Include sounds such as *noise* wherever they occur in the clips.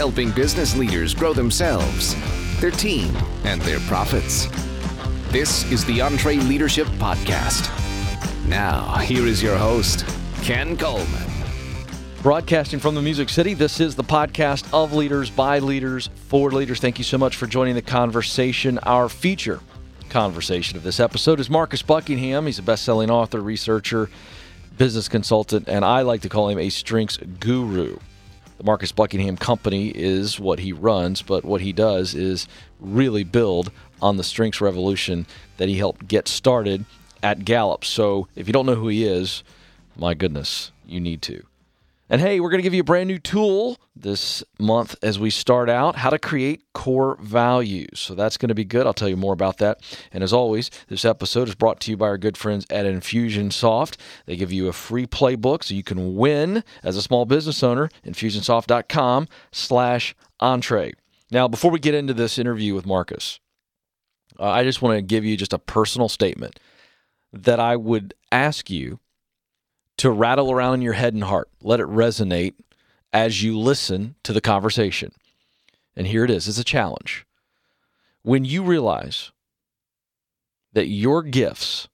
helping business leaders grow themselves, their team, and their profits. This is the EntreLeadership Podcast. Now, here is your host, Ken Coleman. Broadcasting from the Music City, this is the podcast of leaders, by leaders, for leaders. Thank you so much for joining the conversation. Our feature conversation of this episode is Marcus Buckingham. He's a best selling author, researcher, business consultant, and I like to call him a strengths guru. The Marcus Buckingham Company is what he runs, but what he does is really build on the strengths revolution that he helped get started at Gallup. So if you don't know who he is, my goodness, you need to. And hey, we're going to give you a brand new tool this month as we start out how to create core values. So that's going to be good. I'll tell you more about that. And as always, this episode is brought to you by our good friends at Infusionsoft. They give you a free playbook so you can win as a small business owner. Infusionsoft.com slash entre. Now, before we get into this interview with Marcus, uh, I just want to give you just a personal statement that I would ask you to rattle around in your head and heart. Let it resonate as you listen to the conversation. And here it is it's a challenge. When you realize that your gifts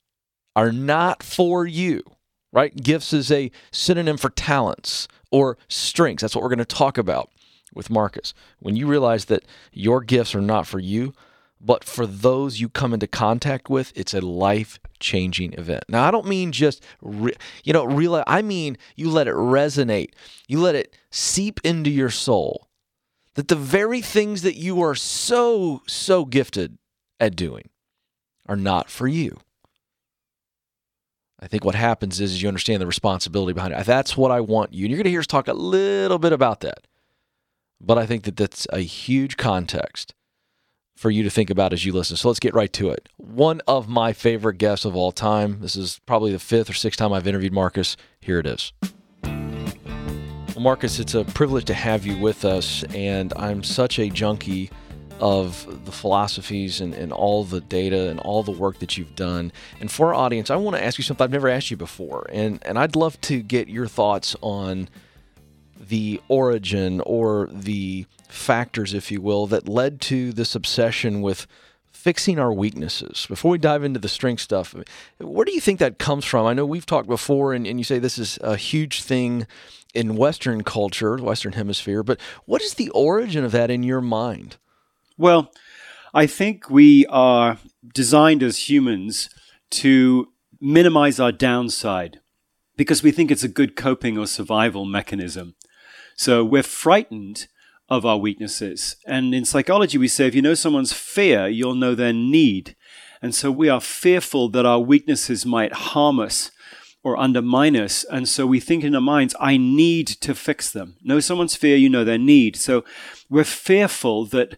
are not for you, right? Gifts is a synonym for talents or strengths. That's what we're going to talk about with Marcus. When you realize that your gifts are not for you, but for those you come into contact with, it's a life changing event. Now, I don't mean just, re- you know, real. I mean, you let it resonate, you let it seep into your soul that the very things that you are so, so gifted at doing are not for you. I think what happens is, is you understand the responsibility behind it. That's what I want you. And you're going to hear us talk a little bit about that. But I think that that's a huge context for you to think about as you listen. So let's get right to it. One of my favorite guests of all time. This is probably the fifth or sixth time I've interviewed Marcus. Here it is. Well, Marcus, it's a privilege to have you with us, and I'm such a junkie of the philosophies and, and all the data and all the work that you've done. And for our audience, I want to ask you something I've never asked you before, and, and I'd love to get your thoughts on the origin or the factors, if you will, that led to this obsession with fixing our weaknesses. Before we dive into the strength stuff, where do you think that comes from? I know we've talked before, and, and you say this is a huge thing in Western culture, Western Hemisphere, but what is the origin of that in your mind? Well, I think we are designed as humans to minimize our downside because we think it's a good coping or survival mechanism. So we're frightened of our weaknesses. And in psychology, we say if you know someone's fear, you'll know their need. And so we are fearful that our weaknesses might harm us or undermine us. And so we think in our minds, I need to fix them. Know someone's fear, you know their need. So we're fearful that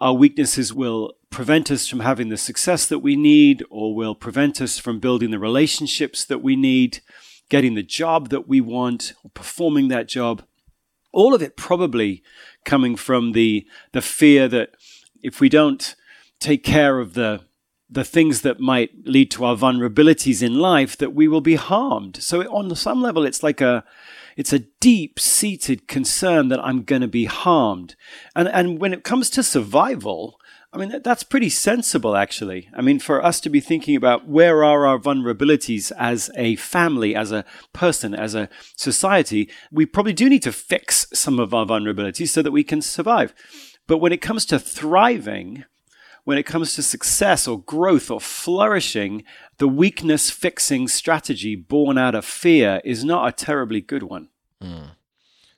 our weaknesses will prevent us from having the success that we need or will prevent us from building the relationships that we need, getting the job that we want, or performing that job all of it probably coming from the the fear that if we don't take care of the the things that might lead to our vulnerabilities in life that we will be harmed. So on some level it's like a it's a deep seated concern that i'm going to be harmed. And and when it comes to survival I mean, that's pretty sensible, actually. I mean, for us to be thinking about where are our vulnerabilities as a family, as a person, as a society, we probably do need to fix some of our vulnerabilities so that we can survive. But when it comes to thriving, when it comes to success or growth or flourishing, the weakness fixing strategy born out of fear is not a terribly good one. Mm.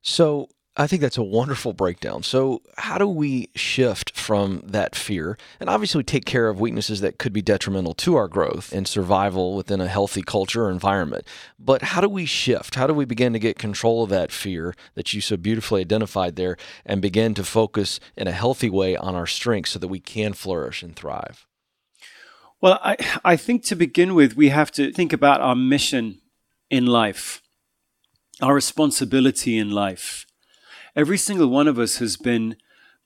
So, I think that's a wonderful breakdown. So, how do we shift from that fear and obviously take care of weaknesses that could be detrimental to our growth and survival within a healthy culture or environment? But how do we shift? How do we begin to get control of that fear that you so beautifully identified there and begin to focus in a healthy way on our strengths so that we can flourish and thrive? Well, I, I think to begin with, we have to think about our mission in life, our responsibility in life every single one of us has been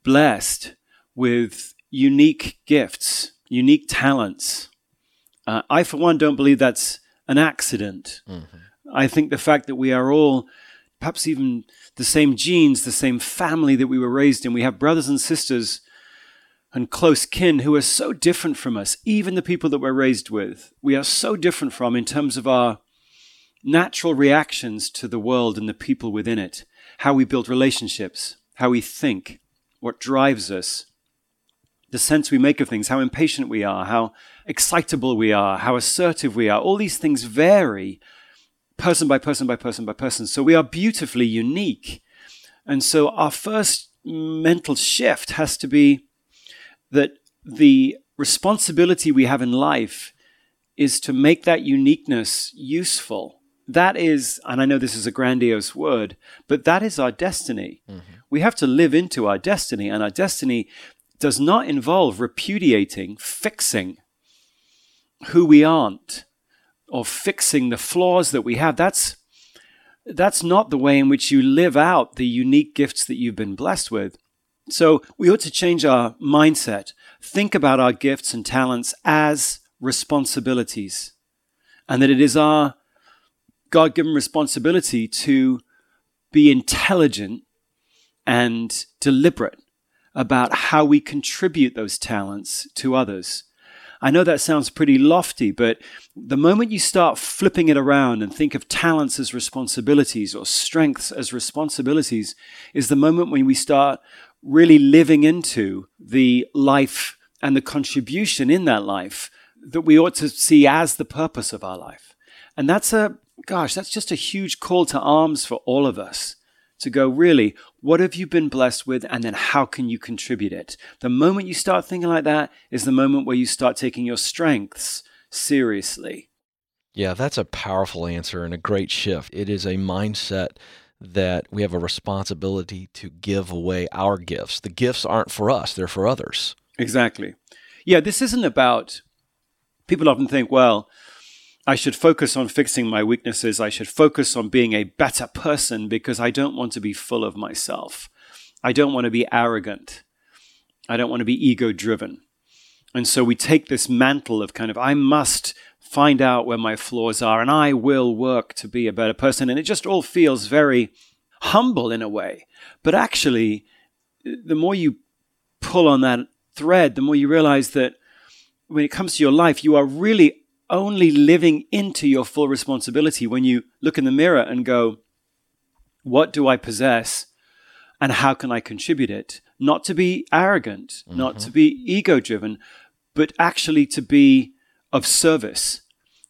blessed with unique gifts, unique talents. Uh, I, for one, don't believe that's an accident. Mm-hmm. I think the fact that we are all perhaps even the same genes, the same family that we were raised in. We have brothers and sisters and close kin who are so different from us, even the people that we're raised with. We are so different from in terms of our natural reactions to the world and the people within it, how we build relationships, how we think, what drives us, the sense we make of things, how impatient we are, how excitable we are, how assertive we are. All these things vary person by person by person by person. So we are beautifully unique. And so our first mental shift has to be that the responsibility we have in life is to make that uniqueness useful. That is, and I know this is a grandiose word, but that is our destiny. Mm-hmm. We have to live into our destiny, and our destiny does not involve repudiating, fixing who we aren't, or fixing the flaws that we have. That's that's not the way in which you live out the unique gifts that you've been blessed with. So we ought to change our mindset, think about our gifts and talents as responsibilities, and that it is our God given responsibility to be intelligent and deliberate about how we contribute those talents to others. I know that sounds pretty lofty, but the moment you start flipping it around and think of talents as responsibilities or strengths as responsibilities is the moment when we start really living into the life and the contribution in that life that we ought to see as the purpose of our life. And that's a, gosh, that's just a huge call to arms for all of us to go, really, what have you been blessed with? And then how can you contribute it? The moment you start thinking like that is the moment where you start taking your strengths seriously. Yeah, that's a powerful answer and a great shift. It is a mindset that we have a responsibility to give away our gifts. The gifts aren't for us, they're for others. Exactly. Yeah, this isn't about, people often think, well, I should focus on fixing my weaknesses. I should focus on being a better person because I don't want to be full of myself. I don't want to be arrogant. I don't want to be ego driven. And so we take this mantle of kind of, I must find out where my flaws are and I will work to be a better person. And it just all feels very humble in a way. But actually, the more you pull on that thread, the more you realize that when it comes to your life, you are really only living into your full responsibility when you look in the mirror and go, What do I possess? And how can I contribute it? Not to be arrogant, mm-hmm. not to be ego driven, but actually to be of service.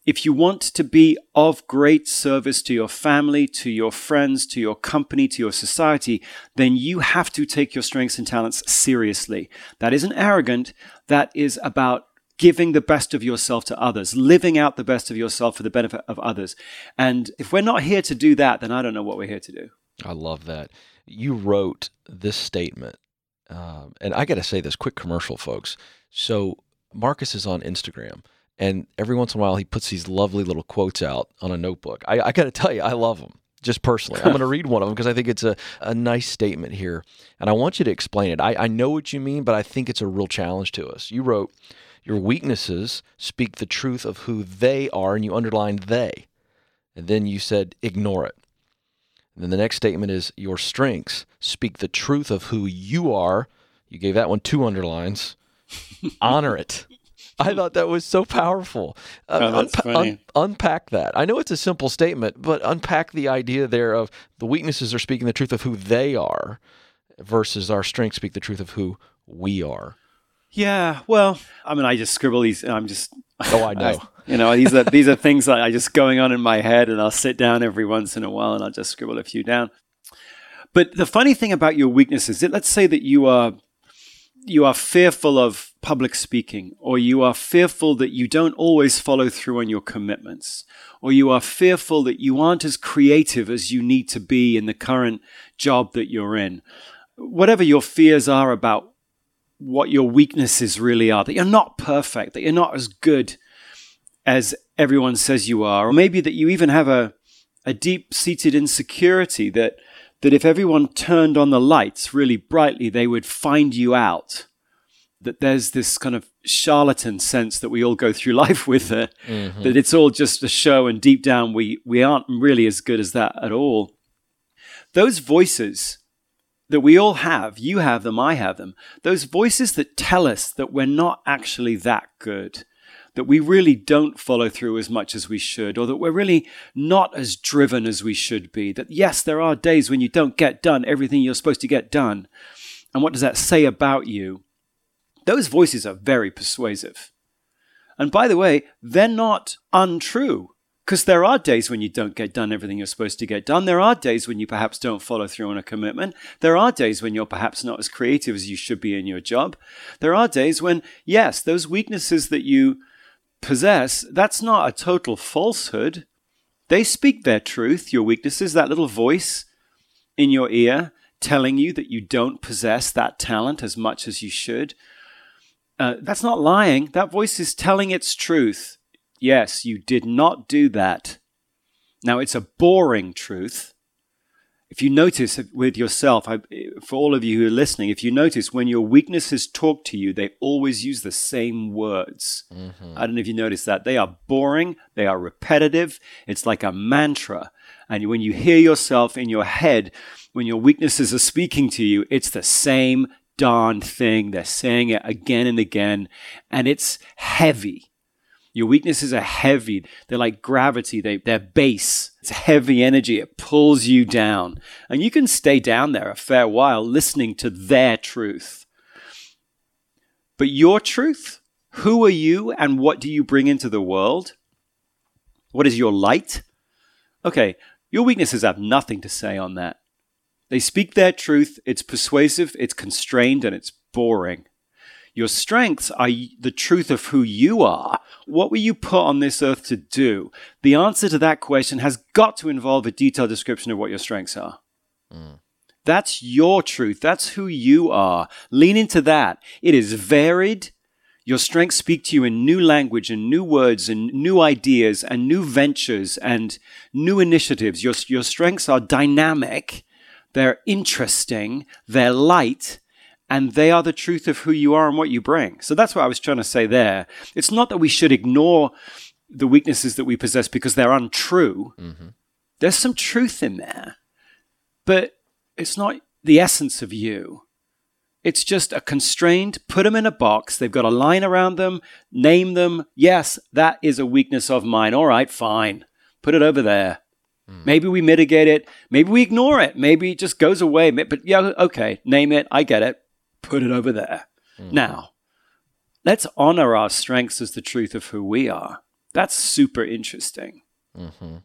If you want to be of great service to your family, to your friends, to your company, to your society, then you have to take your strengths and talents seriously. That isn't arrogant. That is about giving the best of yourself to others, living out the best of yourself for the benefit of others. And if we're not here to do that, then I don't know what we're here to do. I love that. You wrote this statement, uh, and I got to say this quick commercial, folks. So Marcus is on Instagram, and every once in a while he puts these lovely little quotes out on a notebook. I, I got to tell you, I love them just personally. I'm going *laughs* to read one of them because I think it's a, a nice statement here. And I want you to explain it. I, I know what you mean, but I think it's a real challenge to us. You wrote, your weaknesses speak the truth of who they are, and you underlined they. And then you said, ignore it. And then the next statement is, your strengths speak the truth of who you are. You gave that one two underlines. *laughs* Honor it. I thought that was so powerful. Uh, oh, that's unpa- funny. Un- unpack that. I know it's a simple statement, but unpack the idea there of the weaknesses are speaking the truth of who they are versus our strengths speak the truth of who we are. Yeah, well, I mean, I just scribble these. I'm just. Oh, I *laughs* know. I, you know, these are these are things that I just going on in my head, and I'll sit down every once in a while, and I'll just scribble a few down. But the funny thing about your weaknesses, that let's say that you are you are fearful of public speaking, or you are fearful that you don't always follow through on your commitments, or you are fearful that you aren't as creative as you need to be in the current job that you're in. Whatever your fears are about what your weaknesses really are, that you're not perfect, that you're not as good as everyone says you are, or maybe that you even have a, a deep seated insecurity that, that if everyone turned on the lights really brightly, they would find you out. That there's this kind of charlatan sense that we all go through *laughs* life with, uh, mm-hmm. that it's all just a show, and deep down we, we aren't really as good as that at all. those voices that we all have, you have them, I have them, those voices that tell us that we're not actually that good, that we really don't follow through as much as we should, or that we're really not as driven as we should be. That yes, there are days when you don't get done everything you're supposed to get done. And what does that say about you? Those voices are very persuasive. And by the way, they're not untrue. Because there are days when you don't get done everything you're supposed to get done. There are days when you perhaps don't follow through on a commitment. There are days when you're perhaps not as creative as you should be in your job. There are days when, yes, those weaknesses that you possess, that's not a total falsehood. They speak their truth, your weaknesses, that little voice in your ear telling you that you don't possess that talent as much as you should. Uh, that's not lying. That voice is telling its truth. Yes, you did not do that. Now, it's a boring truth if you notice with yourself, I, for all of you who are listening, if you notice when your weaknesses talk to you, they always use the same words. Mm-hmm. I don't know if you notice that. They are boring, they are repetitive. It's like a mantra. And when you hear yourself in your head, when your weaknesses are speaking to you, it's the same darn thing. They're saying it again and again, and it's heavy. Your weaknesses are heavy. They're like gravity. They, they're base. It's heavy energy. It pulls you down. And you can stay down there a fair while listening to their truth. But your truth, who are you and what do you bring into the world? What is your light? Okay, your weaknesses have nothing to say on that. They speak their truth. It's persuasive, it's constrained, and it's boring. Your strengths are the truth of who you are. What were you put on this earth to do? The answer to that question has got to involve a detailed description of what your strengths are. Mm. That's your truth. That's who you are. Lean into that. It is varied. Your strengths speak to you in new language and new words and new ideas and new ventures and new initiatives. Your, your strengths are dynamic. They're interesting. They're light and they are the truth of who you are and what you bring. So that's what I was trying to say there. It's not that we should ignore the weaknesses that we possess because they're untrue. Mm-hmm. There's some truth in there, but it's not the essence of you. It's just a constrained, put them in a box. They've got a line around them, name them. Yes, that is a weakness of mine. All right, fine. Put it over there. Mm. Maybe we mitigate it. Maybe we ignore it. Maybe it just goes away. But yeah, okay, name it. I get it put it over there. Mm. Now, let's honor our strengths as the truth of who we are. That's super interesting. Mm-hmm.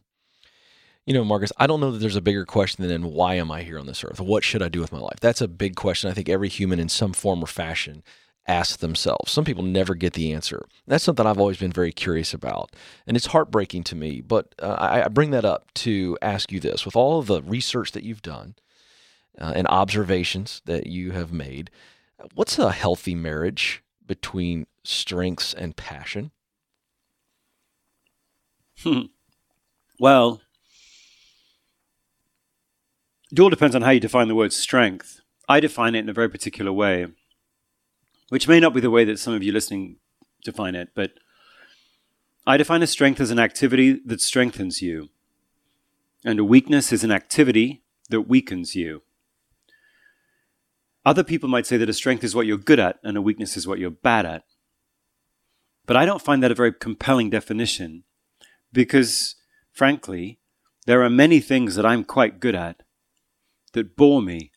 You know, Marcus, I don't know that there's a bigger question than why am I here on this earth? What should I do with my life? That's a big question. I think every human in some form or fashion asks themselves. Some people never get the answer. That's something I've always been very curious about. And it's heartbreaking to me. But uh, I, I, bring that up to ask you this with all of the research that you've done, uh, and observations that you have made. What's a healthy marriage between strengths and passion? Hmm. Well, it all depends on how you define the word strength. I define it in a very particular way, which may not be the way that some of you listening define it, but I define a strength as an activity that strengthens you, and a weakness is an activity that weakens you. Other people might say that a strength is what you're good at and a weakness is what you're bad at. But I don't find that a very compelling definition because, frankly, there are many things that I'm quite good at that bore me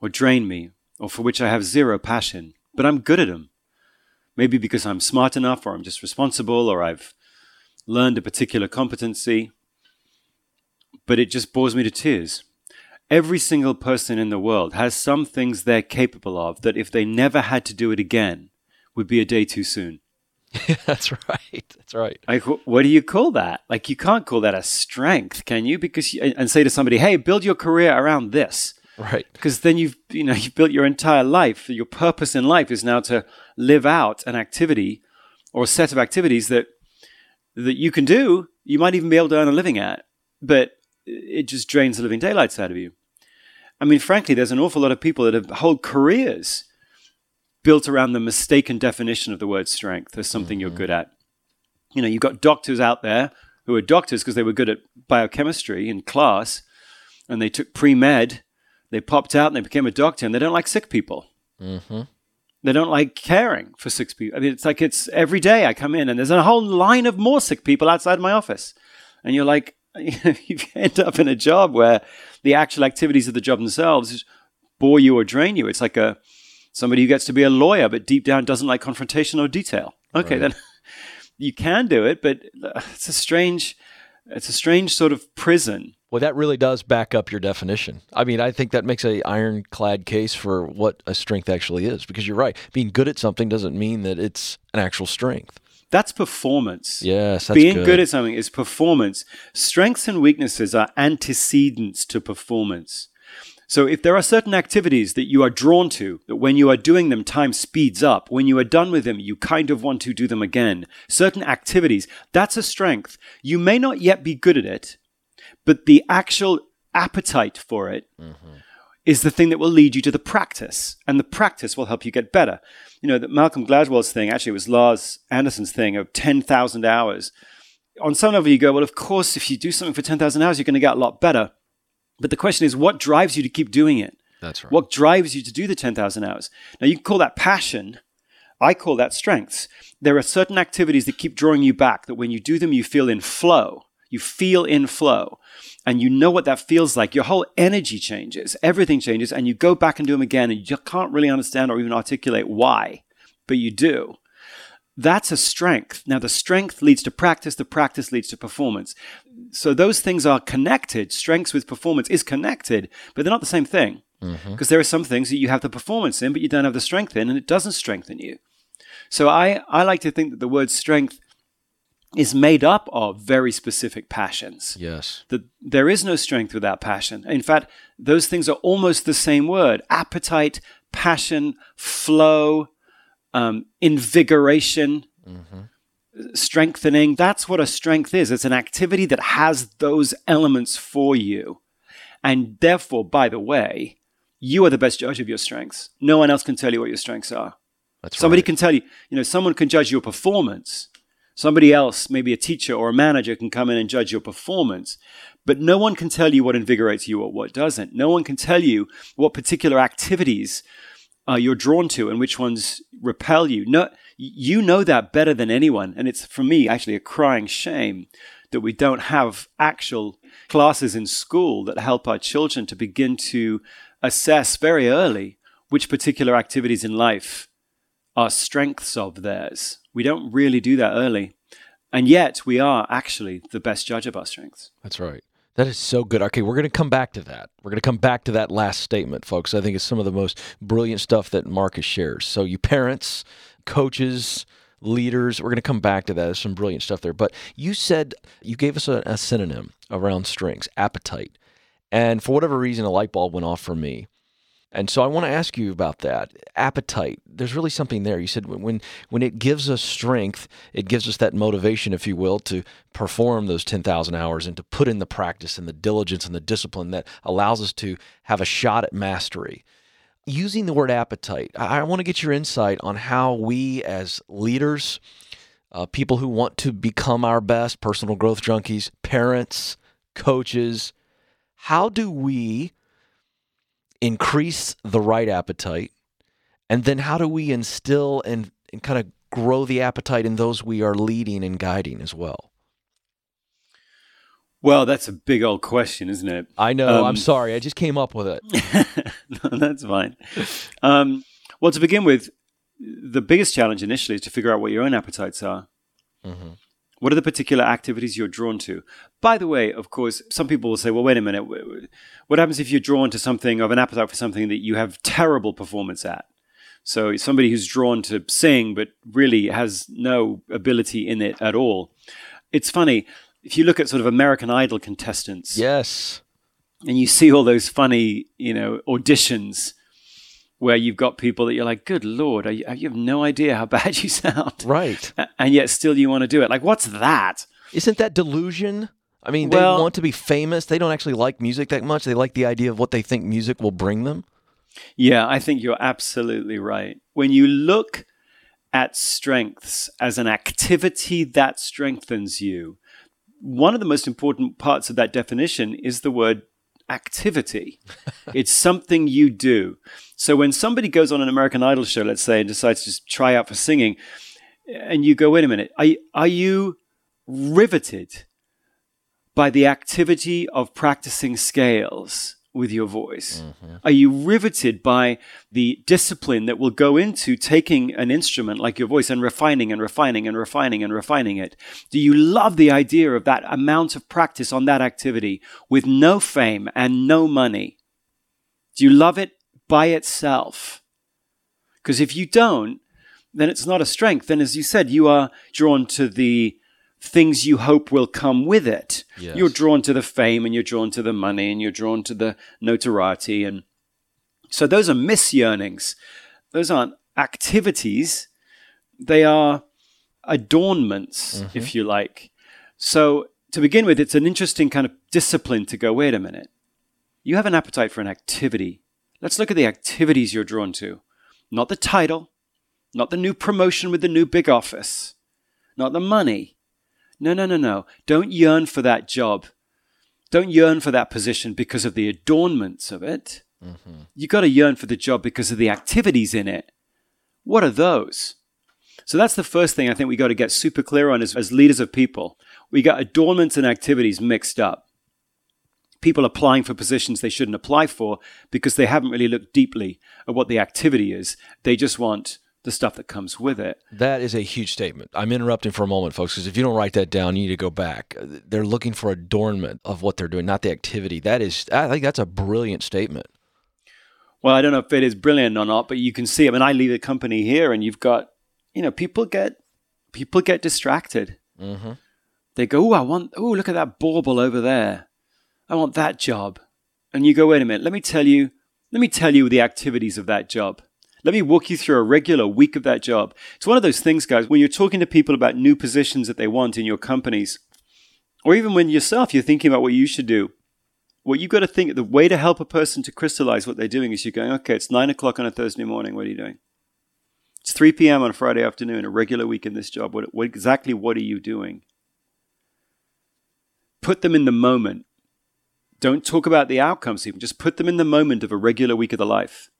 or drain me or for which I have zero passion, but I'm good at them. Maybe because I'm smart enough or I'm just responsible or I've learned a particular competency, but it just bores me to tears. Every single person in the world has some things they're capable of that if they never had to do it again would be a day too soon. *laughs* That's right. That's right. Like, what do you call that? Like, you can't call that a strength, can you? Because you, and say to somebody, "Hey, build your career around this." Right. Because then you've you know *laughs* you've built your entire life. Your purpose in life is now to live out an activity or a set of activities that that you can do. You might even be able to earn a living at, but it just drains the living daylights out of you. I mean, frankly, there's an awful lot of people that have whole careers built around the mistaken definition of the word strength as something mm-hmm. you're good at. You know, you've got doctors out there who are doctors because they were good at biochemistry in class, and they took pre med, they popped out and they became a doctor, and they don't like sick people. Mm-hmm. They don't like caring for sick people. I mean, it's like it's every day I come in and there's a whole line of more sick people outside my office. And you're like, *laughs* you end up in a job where the actual activities of the job themselves bore you or drain you. It's like a somebody who gets to be a lawyer but deep down doesn't like confrontation or detail. Okay, right. then *laughs* you can do it, but uh, it's a strange it's a strange sort of prison. Well, that really does back up your definition. I mean, I think that makes a ironclad case for what a strength actually is because you're right. Being good at something doesn't mean that it's an actual strength. That's performance. Yes, being good. good at something is performance. Strengths and weaknesses are antecedents to performance. So if there are certain activities that you are drawn to, that when you are doing them, time speeds up. When you are done with them, you kind of want to do them again. Certain activities, that's a strength. You may not yet be good at it, but the actual appetite for it mm-hmm. is the thing that will lead you to the practice. And the practice will help you get better. You know, that Malcolm Gladwell's thing, actually, it was Anders Ericsson's thing of 10,000 hours. On some level, you go, well, of course, if you do something for 10,000 hours, you're going to get a lot better. But the question is, what drives you to keep doing it? That's right. What drives you to do the 10,000 hours? Now, you can call that passion. I call that strengths. There are certain activities that keep drawing you back, that when you do them, you feel in flow. You feel in flow. And you know what that feels like. Your whole energy changes, everything changes, and you go back and do them again, and you can't really understand or even articulate why, but you do. That's a strength. Now, the strength leads to practice, the practice leads to performance. So, those things are connected. Strengths with performance is connected, but they're not the same thing. Because mm-hmm. there are some things that you have the performance in, but you don't have the strength in, and it doesn't strengthen you. So, I, I like to think that the word strength is made up of very specific passions. Yes. That there is no strength without passion. In fact, those things are almost the same word appetite, passion, flow, um, invigoration, mm-hmm. strengthening. That's what a strength is. It's an activity that has those elements for you. And therefore, by the way, you are the best judge of your strengths. No one else can tell you what your strengths are. That's Somebody right. can tell you, you know, someone can judge your performance. Somebody else, maybe a teacher or a manager, can come in and judge your performance. But no one can tell you what invigorates you or what doesn't. No one can tell you what particular activities uh, you're drawn to and which ones repel you. No, you know that better than anyone. And it's, for me, actually a crying shame that we don't have actual classes in school that help our children to begin to assess very early which particular activities in life are strengths of theirs. We don't really do that early. And yet, we are actually the best judge of our strengths. That's right. That is so good. Okay, we're going to come back to that. We're going to come back to that last statement, folks. I think it's some of the most brilliant stuff that Marcus shares. So, you parents, coaches, leaders, we're going to come back to that. There's some brilliant stuff there. But you said you gave us a, a synonym around strengths, appetite. And for whatever reason, a light bulb went off for me. And so I want to ask you about that appetite. There's really something there. You said when when it gives us strength, it gives us that motivation, if you will, to perform those 10,000 hours and to put in the practice and the diligence and the discipline that allows us to have a shot at mastery. Using the word appetite, I, want to get your insight on how we as leaders, uh, people who want to become our best, personal growth junkies, parents, coaches, how do we increase the right appetite? And then how do we instill and, and kind of grow the appetite in those we are leading and guiding as well? Well, that's a big old question, isn't it? I know. Um, I'm sorry. I just came up with it. *laughs* no, that's fine. Um, well, to begin with, the biggest challenge initially is to figure out what your own appetites are. Mm-hmm. What are the particular activities you're drawn to? By the way, of course, some people will say, well, wait a minute. What happens if you're drawn to something of an appetite for something that you have terrible performance at? So somebody who's drawn to sing but really has no ability in it at all. It's funny if you look at sort of American Idol contestants. Yes. And you see all those funny, you know, auditions where you've got people that you're like, good lord, you, you, have no idea how *laughs* bad you sound, right? And yet still you want to do it. Like, what's that? Isn't that delusion? I mean, well, they want to be famous. They don't actually like music that much. They like the idea of what they think music will bring them. Yeah, I think you're absolutely right. When you look at strengths as an activity that strengthens you, one of the most important parts of that definition is the word activity. it's something you do. So when somebody goes on an American Idol show, let's say, and decides to try out for singing, and you go, wait a minute, are, are you riveted by the activity of practicing scales? With your voice? Mm-hmm. Are you riveted by the discipline that will go into taking an instrument like your voice and refining and refining and refining and refining it? Do you love the idea of that amount of practice on that activity with no fame and no money? Do you love it by itself? Because if you don't, then it's not a strength. Then, as you said, you are drawn to the things you hope will come with it. Yes. You're drawn to the fame and you're drawn to the money and you're drawn to the notoriety. And so those are misyearnings. Those aren't activities, they are adornments, mm-hmm. if you like. So to begin with, it's an interesting kind of discipline to go, wait a minute. You have an appetite for an activity. Let's look at the activities you're drawn to, not the title, not the new promotion with the new big office, not the money, no, no, no, no. Don't yearn for that job. Don't yearn for that position because of the adornments of it. Mm-hmm. You got to yearn for the job because of the activities in it. What are those? So that's the first thing I think we got to get super clear on as, as leaders of people. We got adornments and activities mixed up. People applying for positions they shouldn't apply for because they haven't really looked deeply at what the activity is. They just want the stuff that comes with it. That is a huge statement. I'm interrupting for a moment, folks, because if you don't write that down, you need to go back. They're looking for adornment of what they're doing, not the activity. That is, I think that's a brilliant statement. Well, I don't know if it is brilliant or not, but you can see. I mean, I leave a company here, and you've got, you know, people get people get distracted. Mm-hmm. They go, "Oh, I want. Oh, look at that bauble over there. I want that job." And you go, "Wait a minute. Let me tell you. Let me tell you the activities of that job." Let me walk you through a regular week of that job. It's one of those things, guys, when you're talking to people about new positions that they want in your companies, or even when yourself you're thinking about what you should do. What you got to think, the way to help a person to crystallize what they're doing is you're going, okay, it's nine o'clock on a Thursday morning. What are you doing? It's 3 p.m. on a Friday afternoon, a regular week in this job. What, what exactly what are you doing? Put them in the moment. Don't talk about the outcomes even. Just put them in the moment of a regular week of the life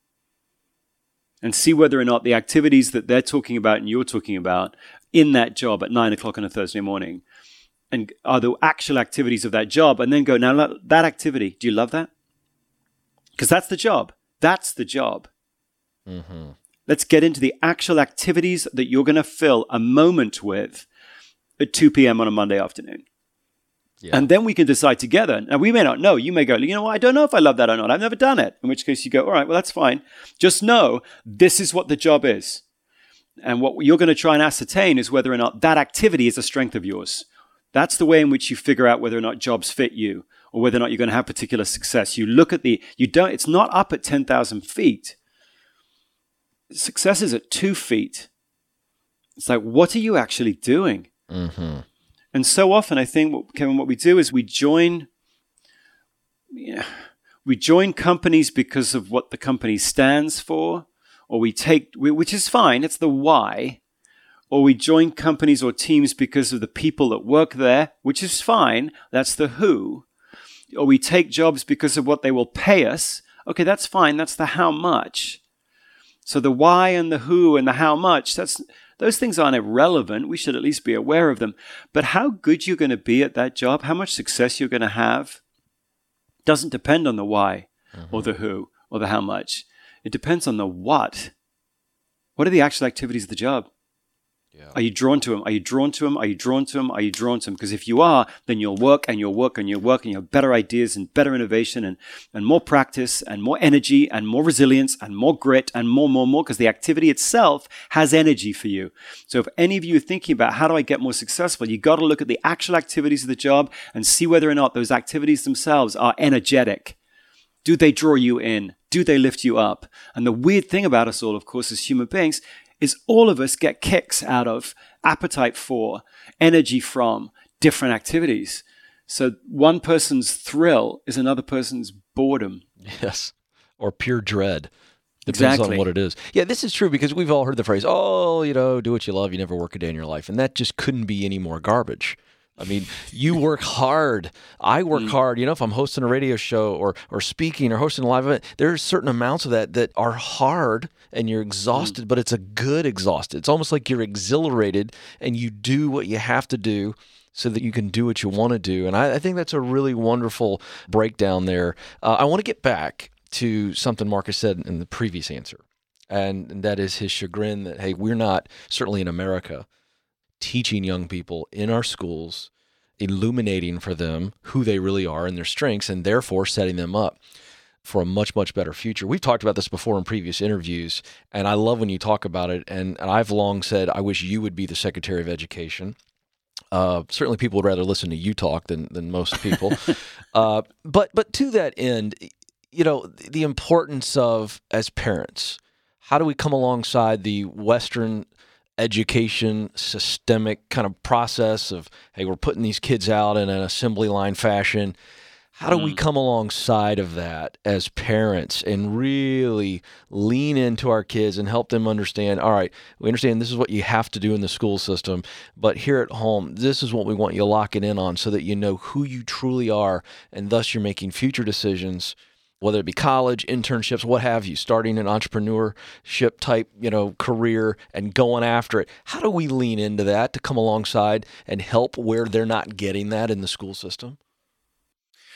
and see whether or not the activities that they're talking about and you're talking about in that job at nine o'clock on a Thursday morning and are the actual activities of that job and then go, now that activity, do you love that? Because that's the job. That's the job. Mm-hmm. Let's get into the actual activities that you're going to fill a moment with at 2 p.m. on a Monday afternoon. Yeah. And then we can decide together. Now, we may not know. You may go, you know what? I don't know if I love that or not. I've never done it. In which case you go, all right, well, that's fine. Just know this is what the job is. And what you're going to try and ascertain is whether or not that activity is a strength of yours. That's the way in which you figure out whether or not jobs fit you or whether or not you're going to have particular success. You look at the, you don't, it's not up at 10,000 feet. Success is at two feet. It's like, what are you actually doing? Mm-hmm. And so often, I think, Ken, what we do is we join, we join companies because of what the company stands for, or we take, which is fine, it's the why, or we join companies or teams because of the people that work there, which is fine, that's the who, or we take jobs because of what they will pay us, okay, that's fine, that's the how much. So the why and the who and the how much, that's those things aren't irrelevant. We should at least be aware of them. But how good you're going to be at that job, how much success you're going to have, doesn't depend on the why mm-hmm. or the who or the how much. It depends on the what. What are the actual activities of the job? Yeah. Are you drawn to them? Are you drawn to them? Are you drawn to them? Are you drawn to them? Because if you are, then you'll work and you'll work and you'll work and you'll have better ideas and better innovation and, and more practice and more energy and more resilience and more grit and more, more, more, because the activity itself has energy for you. So if any of you are thinking about how do I get more successful, you got to look at the actual activities of the job and see whether or not those activities themselves are energetic. Do they draw you in? Do they lift you up? And the weird thing about us all, of course, as human beings, is all of us get kicks out of appetite for, energy from different activities. So one person's thrill is another person's boredom. Yes. Or pure dread. Depends exactly. on what it is. Yeah, this is true because we've all heard the phrase, oh, you know, do what you love, you never work a day in your life. And that just couldn't be any more garbage. I mean, you work hard. I work mm. hard. You know, if I'm hosting a radio show or or speaking or hosting a live event, there's certain amounts of that that are hard and you're exhausted, mm. but it's a good exhausted. It's almost like you're exhilarated and you do what you have to do so that you can do what you want to do. And I, I think that's a really wonderful breakdown there. Uh, I want to get back to something Marcus said in the previous answer, and, and that is his chagrin that, hey, we're not, certainly in America, teaching young people in our schools, illuminating for them who they really are and their strengths, and therefore setting them up for a much much better future. We've talked about this before in previous interviews, and I love when you talk about it. And, and I've long said I wish you would be the Secretary of Education. Uh, certainly, people would rather listen to you talk than than most people. *laughs* uh, but but to that end, you know the importance of as parents, how do we come alongside the Western education systemic kind of process of hey we're putting these kids out in an assembly line fashion how do we mm. come alongside of that as parents and really lean into our kids and help them understand all right we understand this is what you have to do in the school system but here at home this is what we want you to lock it in on so that you know who you truly are and thus you're making future decisions whether it be college, internships, what have you, starting an entrepreneurship type, you know, career and going after it. How do we lean into that to come alongside and help where they're not getting that in the school system?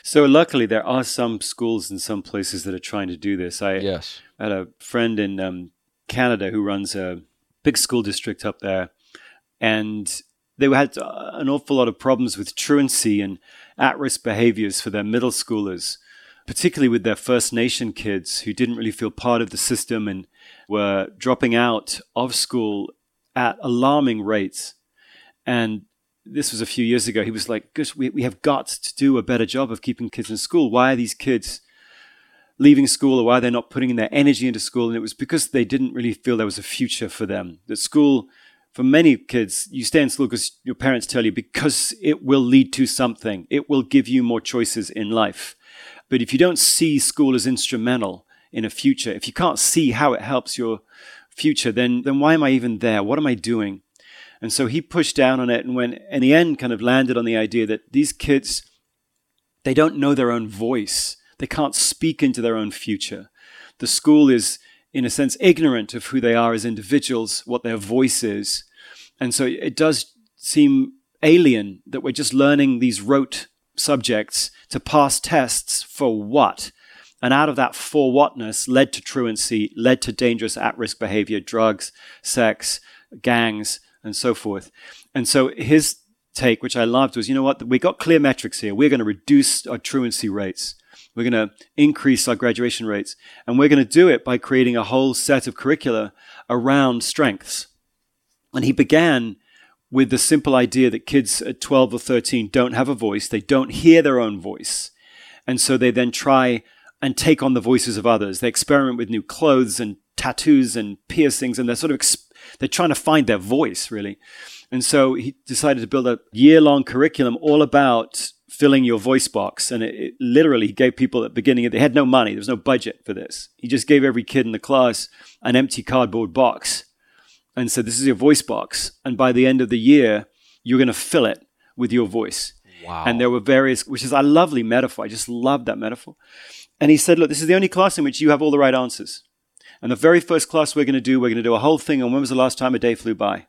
So luckily, there are some schools in some places that are trying to do this. I yes. had a friend in um, Canada who runs a big school district up there, and they had an awful lot of problems with truancy and at-risk behaviors for their middle schoolers particularly with their First Nation kids who didn't really feel part of the system and were dropping out of school at alarming rates. And this was a few years ago. He was like, Gosh, we, we have got to do a better job of keeping kids in school. Why are these kids leaving school or why they're not putting their energy into school? And it was because they didn't really feel there was a future for them. That school, for many kids, you stay in school because your parents tell you because it will lead to something, it will give you more choices in life. But if you don't see school as instrumental in a future, if you can't see how it helps your future, then, then why am I even there? What am I doing? And so he pushed down on it and went, in the end, kind of landed on the idea that these kids, they don't know their own voice. They can't speak into their own future. The school is, in a sense, ignorant of who they are as individuals, what their voice is. And so it does seem alien that we're just learning these rote subjects to pass tests for what? And out of that for whatness led to truancy, led to dangerous at risk behavior, drugs, sex, gangs, and so forth. And so his take, which I loved, was you know what? We got clear metrics here. We're going to reduce our truancy rates. We're going to increase our graduation rates. And we're going to do it by creating a whole set of curricula around strengths. And he began with the simple idea that kids at 12 or 13 don't have a voice, they don't hear their own voice. And so they then try and take on the voices of others. They experiment with new clothes and tattoos and piercings, and they're sort of exp- they're trying to find their voice really. And so he decided to build a year-long curriculum all about filling your voice box. And it, it literally gave people at the beginning, of they had no money, there was no budget for this. He just gave every kid in the class an empty cardboard box and said, This is your voice box. And by the end of the year, you're going to fill it with your voice. Wow. And there were various, which is a lovely metaphor. I just love that metaphor. And he said, Look, this is the only class in which you have all the right answers. And the very first class we're going to do, we're going to do a whole thing on when was the last time a day flew by.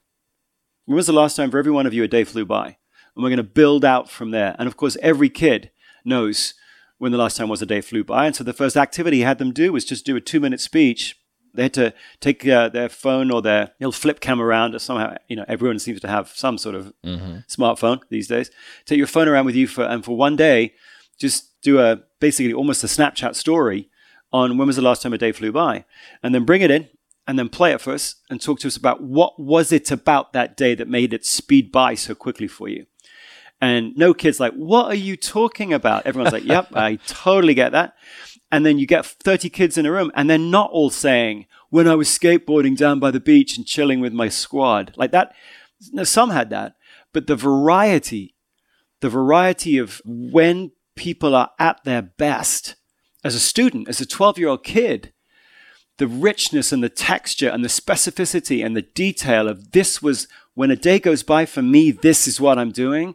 When was the last time for every one of you a day flew by? And we're going to build out from there. And of course, every kid knows when the last time was a day flew by. And so the first activity he had them do was just do a two minute speech they had to take uh, their phone or their little flip cam around. Or somehow, you know, everyone seems to have some sort of mm-hmm. smartphone these days. Take your phone around with you for and for one day, just do a basically almost a Snapchat story on when was the last time a day flew by, and then bring it in and then play it for us and talk to us about what was it about that day that made it speed by so quickly for you. And no kids like, what are you talking about? Everyone's like, yep, I *laughs* totally get that and then you get 30 kids in a room and they're not all saying when i was skateboarding down by the beach and chilling with my squad like that no, some had that but the variety the variety of when people are at their best as a student as a 12 year old kid the richness and the texture and the specificity and the detail of this was when a day goes by for me this is what i'm doing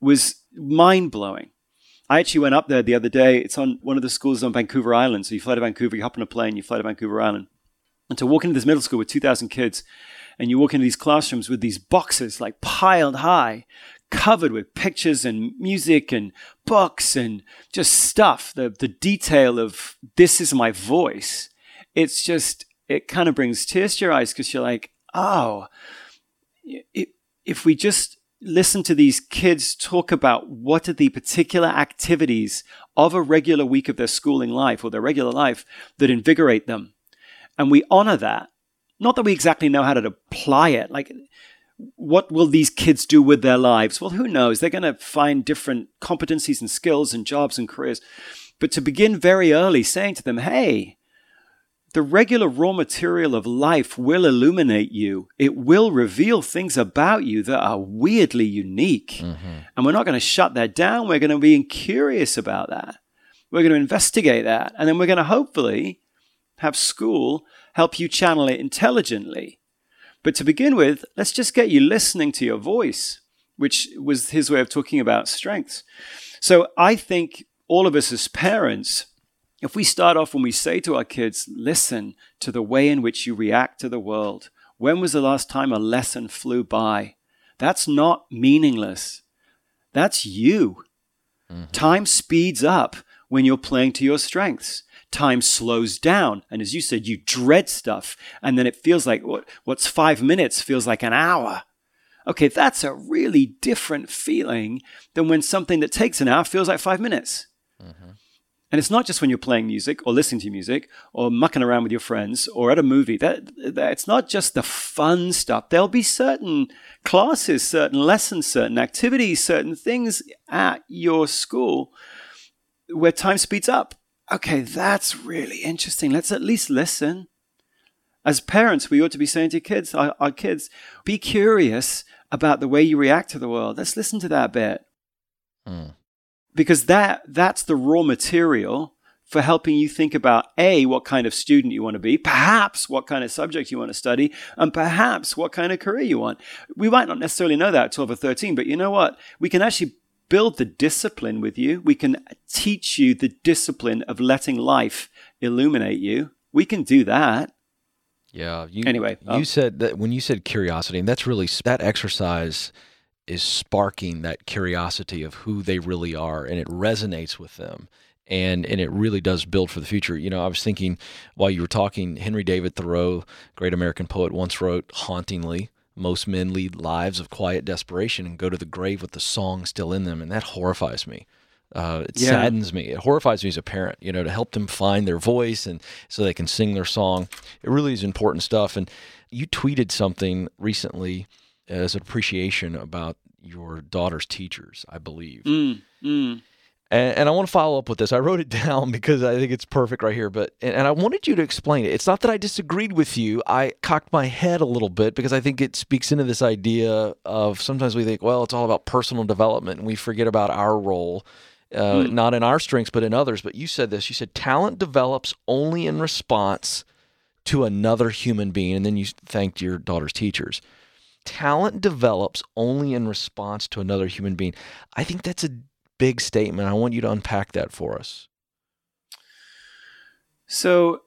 was mind blowing. I actually went up there the other day. It's on one of the schools on Vancouver Island. So you fly to Vancouver, you hop on a plane, you fly to Vancouver Island. And to walk into this middle school with 2,000 kids, and you walk into these classrooms with these boxes like piled high, covered with pictures and music and books and just stuff. The, the detail of this is my voice. It's just, it kind of brings tears to your eyes because you're like, oh, it, if we just listen to these kids talk about what are the particular activities of a regular week of their schooling life or their regular life that invigorate them, and we honor that, not that we exactly know how to apply it, like what will these kids do with their lives? Well, who knows? They're going to find different competencies and skills and jobs and careers. But to begin very early saying to them, hey, the regular raw material of life will illuminate you. It will reveal things about you that are weirdly unique. Mm-hmm. And we're not going to shut that down. We're going to be curious about that. We're going to investigate that. And then we're going to hopefully have school help you channel it intelligently. But to begin with, let's just get you listening to your voice, which was his way of talking about strengths. So I think all of us as parents, if we start off when we say to our kids, listen to the way in which you react to the world. When was the last time a lesson flew by? That's not meaningless. That's you. Mm-hmm. Time speeds up when you're playing to your strengths time slows down. And as you said, you dread stuff. And then it feels like what, what's five minutes feels like an hour. Okay, that's a really different feeling than when something that takes an hour feels like five minutes. Mm-hmm. And it's not just when you're playing music or listening to music or mucking around with your friends or at a movie. That, that it's not just the fun stuff. There'll be certain classes, certain lessons, certain activities, certain things at your school where time speeds up okay, that's really interesting. Let's at least listen. As parents, we ought to be saying to kids, our, our kids, be curious about the way you react to the world. Let's listen to that bit. Mm. Because that that's the raw material for helping you think about A, what kind of student you want to be, perhaps what kind of subject you want to study, and perhaps what kind of career you want. We might not necessarily know that at 12 or 13, but you know what? We can actually build the discipline with you. We can teach you the discipline of letting life illuminate you. We can do that. Yeah. You, anyway, you um, said that when you said curiosity, and that's really that exercise is sparking that curiosity of who they really are, and it resonates with them. And, and it really does build for the future. You know, I was thinking while you were talking, Henry David Thoreau, great American poet, once wrote hauntingly, most men lead lives of quiet desperation and go to the grave with the song still in them, and that horrifies me. Uh, it yeah. saddens me. It horrifies me as a parent. You know, to help them find their voice and so they can sing their song. It really is important stuff. And you tweeted something recently as an appreciation about your daughter's teachers, I believe. Mm, mm. And, and, I want to follow up with this. I wrote it *laughs* down because I think it's perfect right here. But and, and I wanted you to explain it. It's not that I disagreed with you. I cocked my head a little bit because I think it speaks into this idea of sometimes we think, well, it's all about personal development, and we forget about our role, uh, mm. not in our strengths but in others. But you said this. You said talent develops only in response to another human being, and then you thanked your daughter's teachers. Talent develops only in response to another human being. I think that's a big statement. I want you to unpack that for us. So,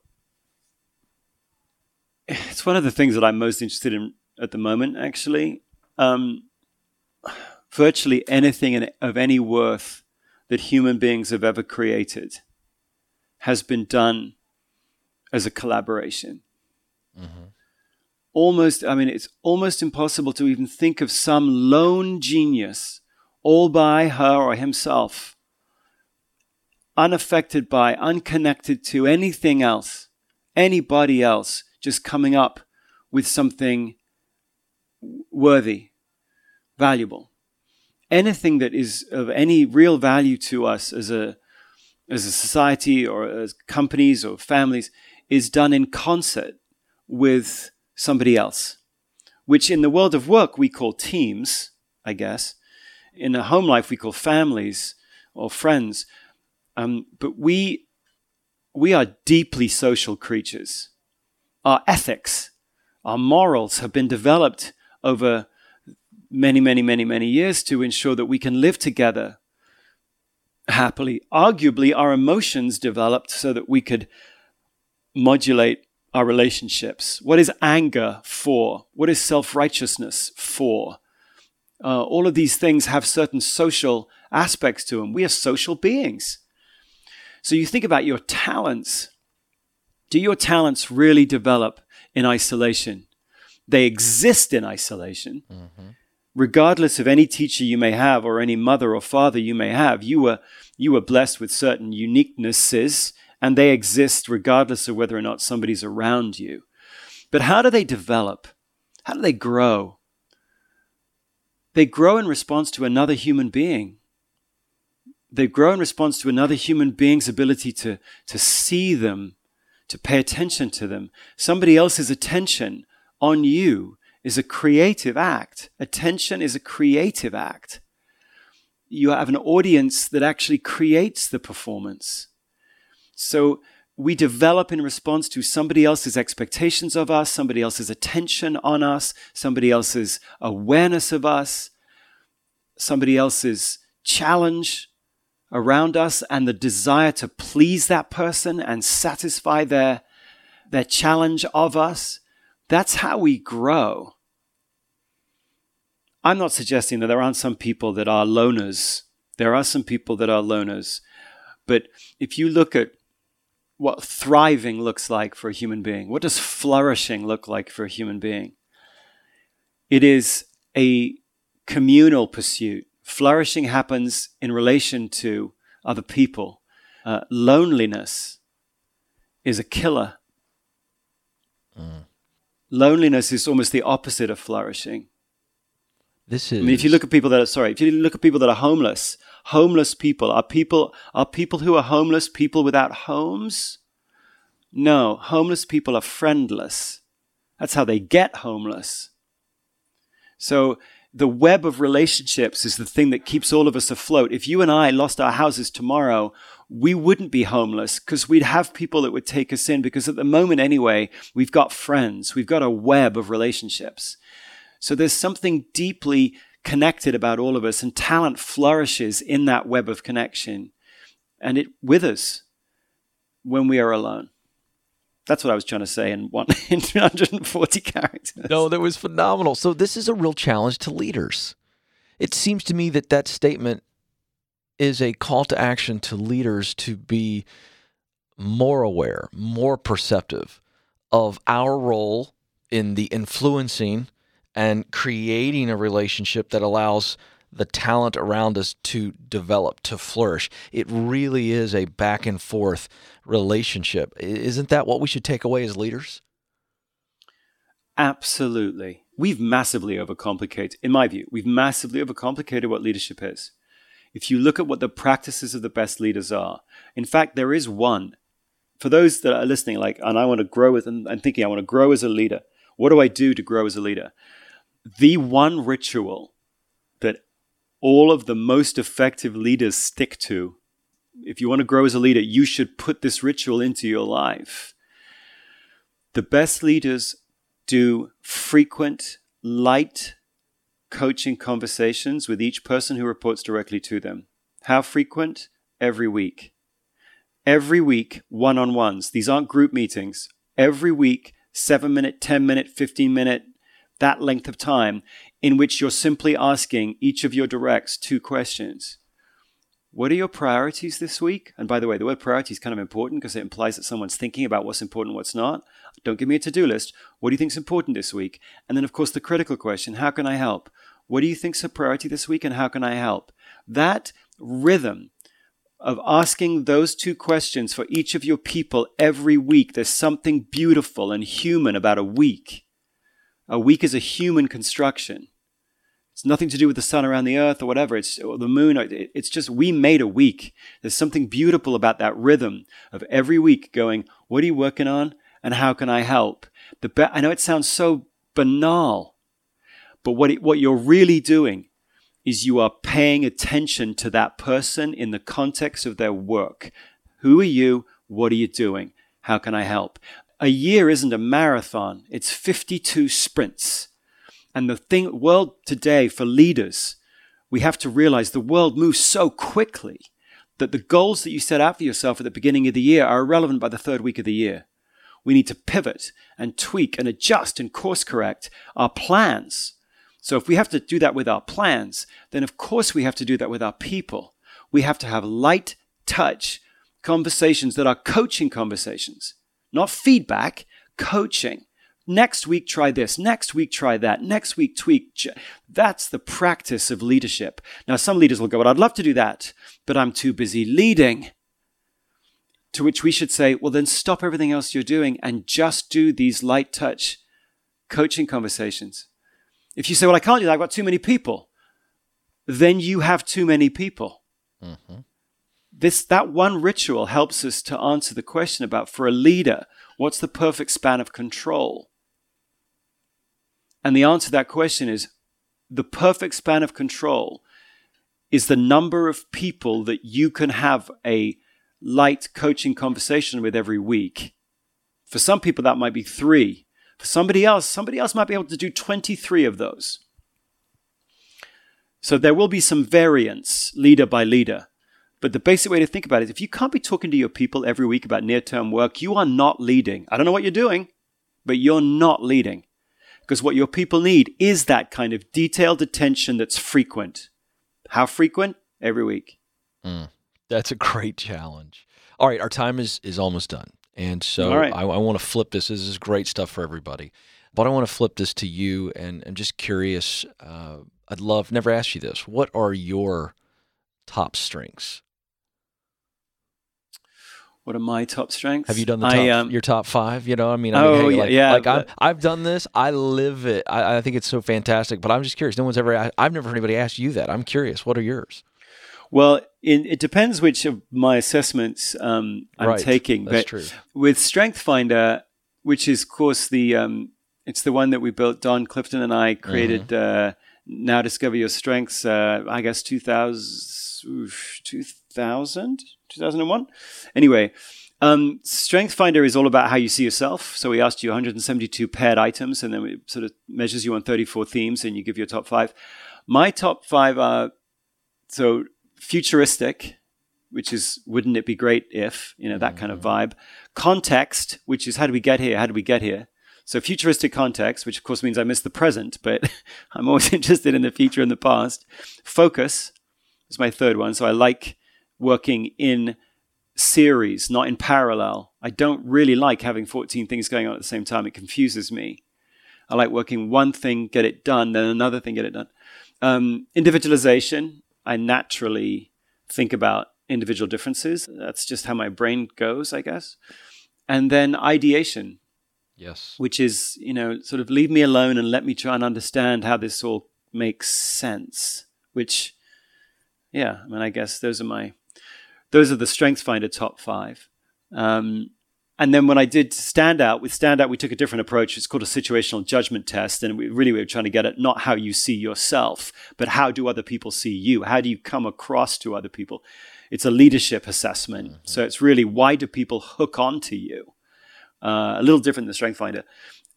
it's one of the things that I'm most interested in at the moment, actually. Um, virtually anything of any worth that human beings have ever created has been done as a collaboration. Mm-hmm. Almost, I mean, it's almost impossible to even think of some lone genius all by her or himself, unaffected by, unconnected to anything else, anybody else, just coming up with something worthy, valuable. Anything that is of any real value to us as a, as a society or as companies or families is done in concert with somebody else, which in the world of work we call teams, I guess in a home life we call families or friends. Um, but we, we are deeply social creatures. Our ethics, our morals have been developed over many, many, many, many years to ensure that we can live together happily. Arguably, our emotions developed so that we could modulate our relationships. What is anger for? What is self righteousness for? Uh, all of these things have certain social aspects to them. We are social beings. So you think about your talents. Do your talents really develop in isolation? They exist in isolation. Mm-hmm. Regardless of any teacher you may have or any mother or father you may have, you were, you were blessed with certain uniquenesses and they exist regardless of whether or not somebody's around you. But how do they develop? How do they grow? They grow in response to another human being. They grow in response to another human being's ability to, to see them, to pay attention to them. Somebody else's attention on you is a creative act. Attention is a creative act. You have an audience that actually creates the performance. So we develop in response to somebody else's expectations of us, somebody else's attention on us, somebody else's awareness of us, somebody else's challenge around us, and the desire to please that person and satisfy their, their challenge of us. That's how we grow. I'm not suggesting that there aren't some people that are loners. There are some people that are loners. But if you look at what thriving looks like for a human being. What does flourishing look like for a human being? It is a communal pursuit. Flourishing happens in relation to other people. Uh, loneliness is a killer. Mm. Loneliness is almost the opposite of flourishing. This is. I mean, if you look at people that are sorry, if you look at people that are homeless, homeless people are people are people who are homeless people without homes. No, homeless people are friendless. That's how they get homeless. So the web of relationships is the thing that keeps all of us afloat. If you and I lost our houses tomorrow, we wouldn't be homeless because we'd have people that would take us in because at the moment anyway, we've got friends. We've got a web of relationships. So there's something deeply connected about all of us, and talent flourishes in that web of connection, and it withers when we are alone. That's what I was trying to say in one *laughs* in 240 characters. No, that was phenomenal. So this is a real challenge to leaders. It seems to me that that statement is a call to action to leaders to be more aware, more perceptive of our role in the influencing and creating a relationship that allows the talent around us to develop, to flourish. It really is a back and forth relationship. Isn't that what we should take away as leaders? Absolutely. We've massively overcomplicated, in my view, we've massively overcomplicated what leadership is. If you look at what the practices of the best leaders are, in fact, there is one. For those that are listening, like, and I want to grow with, and thinking I want to grow as a leader. What do I do to grow as a leader? The one ritual that all of the most effective leaders stick to. If you want to grow as a leader, you should put this ritual into your life. The best leaders do frequent, light coaching conversations with each person who reports directly to them. How frequent? Every week. Every week, one on ones. These aren't group meetings. Every week, seven minute, 10 minute, 15 minute that length of time in which you're simply asking each of your directs two questions. What are your priorities this week? And by the way, the word priority is kind of important because it implies that someone's thinking about what's important, what's not. Don't give me a to do list. What do you think is important this week? And then, of course, the critical question how can I help? What do you think is a priority this week and how can I help? That rhythm of asking those two questions for each of your people every week, there's something beautiful and human about a week a week is a human construction. It's nothing to do with the sun around the earth or whatever. It's or the moon. It's just we made a week. There's something beautiful about that rhythm of every week going, what are you working on? And how can I help? The be- I know it sounds so banal, but what, it, what you're really doing is you are paying attention to that person in the context of their work. Who are you? What are you doing? How can I help? A year isn't a marathon, it's 52 sprints. And the thing, world today for leaders, we have to realize the world moves so quickly that the goals that you set out for yourself at the beginning of the year are irrelevant by the third week of the year. We need to pivot and tweak and adjust and course correct our plans. So if we have to do that with our plans, then of course we have to do that with our people. We have to have light touch conversations that are coaching conversations, not feedback, coaching. Next week, try this. Next week, try that. Next week, tweak. That's the practice of leadership. Now, some leaders will go, well, I'd love to do that, but I'm too busy leading. To which we should say, well, then stop everything else you're doing and just do these light touch coaching conversations. If you say, well, I can't do that, I've got too many people, then you have too many people. Mm-hmm. This, that one ritual helps us to answer the question about for a leader, what's the perfect span of control? And the answer to that question is the perfect span of control is the number of people that you can have a light coaching conversation with every week. For some people, that might be three. For somebody else, somebody else might be able to do 23 of those. So there will be some variance leader by leader. But the basic way to think about it is if you can't be talking to your people every week about near term work, you are not leading. I don't know what you're doing, but you're not leading. Because what your people need is that kind of detailed attention that's frequent. How frequent? Every week. Mm, that's a great challenge. All right, our time is is almost done, and so right. I, I want to flip this. This is great stuff for everybody, but I want to flip this to you, and I'm just curious. Uh, I'd love never asked you this. What are your top strengths? What are my top strengths? Have you done the top, I, um, your top five? You know, I mean, I oh mean, hey, like, yeah, like I've, I've done this. I live it. I, I, think it's so fantastic. But I'm just curious. No one's ever. I've never heard anybody ask you that. I'm curious. What are yours? Well, it, it depends which of my assessments um, I'm right. taking. That's but true. With Strength Finder, which is, of course, the um, it's the one that we built. Don Clifton and I created. Mm-hmm. Uh, now discover your strengths. Uh, I guess 2000, 2000 2001. Anyway, um, Strength Finder is all about how you see yourself. So we asked you 172 paired items, and then it sort of measures you on 34 themes, and you give your top five. My top five are so futuristic, which is wouldn't it be great if you know that kind of mm-hmm. vibe. Context, which is how do we get here? How do we get here? So futuristic context, which of course means I miss the present, but *laughs* I'm always *laughs* interested in the future and the past. Focus is my third one. So I like working in series, not in parallel. I don't really like having 14 things going on at the same time. It confuses me. I like working one thing, get it done, then another thing, get it done. Um, individualization, I naturally think about individual differences. That's just how my brain goes, I guess. And then ideation. Yes. Which is, you know, sort of leave me alone and let me try and understand how this all makes sense. Which, yeah, I mean, I guess those are my those are the Strengths Finder top five. Um, and then when I did Standout, with Standout, we took a different approach. It's called a situational judgment test. And we really we were trying to get at not how you see yourself, but how do other people see you? How do you come across to other people? It's a leadership assessment. Mm-hmm. So it's really why do people hook onto you? Uh, a little different than Strength Finder.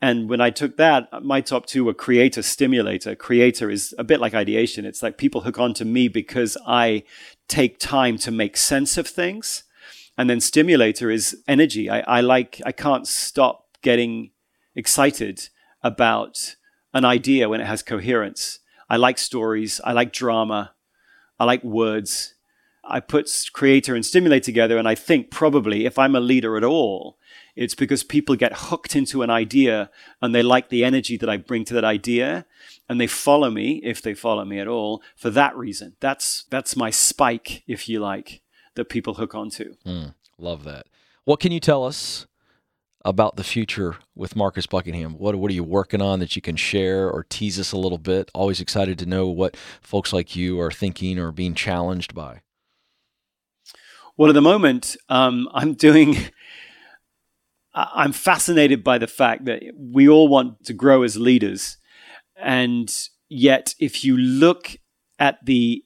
And when I took that, my top two were creator, stimulator. Creator is a bit like ideation. It's like people hook onto me because I take time to make sense of things. And then stimulator is energy. I, I like, I can't stop getting excited about an idea when it has coherence. I like stories. I like drama. I like words. I put creator and stimulate together, and I think probably if I'm a leader at all, it's because people get hooked into an idea and they like the energy that I bring to that idea and they follow me if they follow me at all for that reason. That's that's my spike if you like that people hook onto. Mm, love that. What can you tell us about the future with Marcus Buckingham? What what are you working on that you can share or tease us a little bit? Always excited to know what folks like you are thinking or being challenged by. Well, at the moment, um, *laughs* I'm doing I'm fascinated by the fact that we all want to grow as leaders. And yet, if you look at the,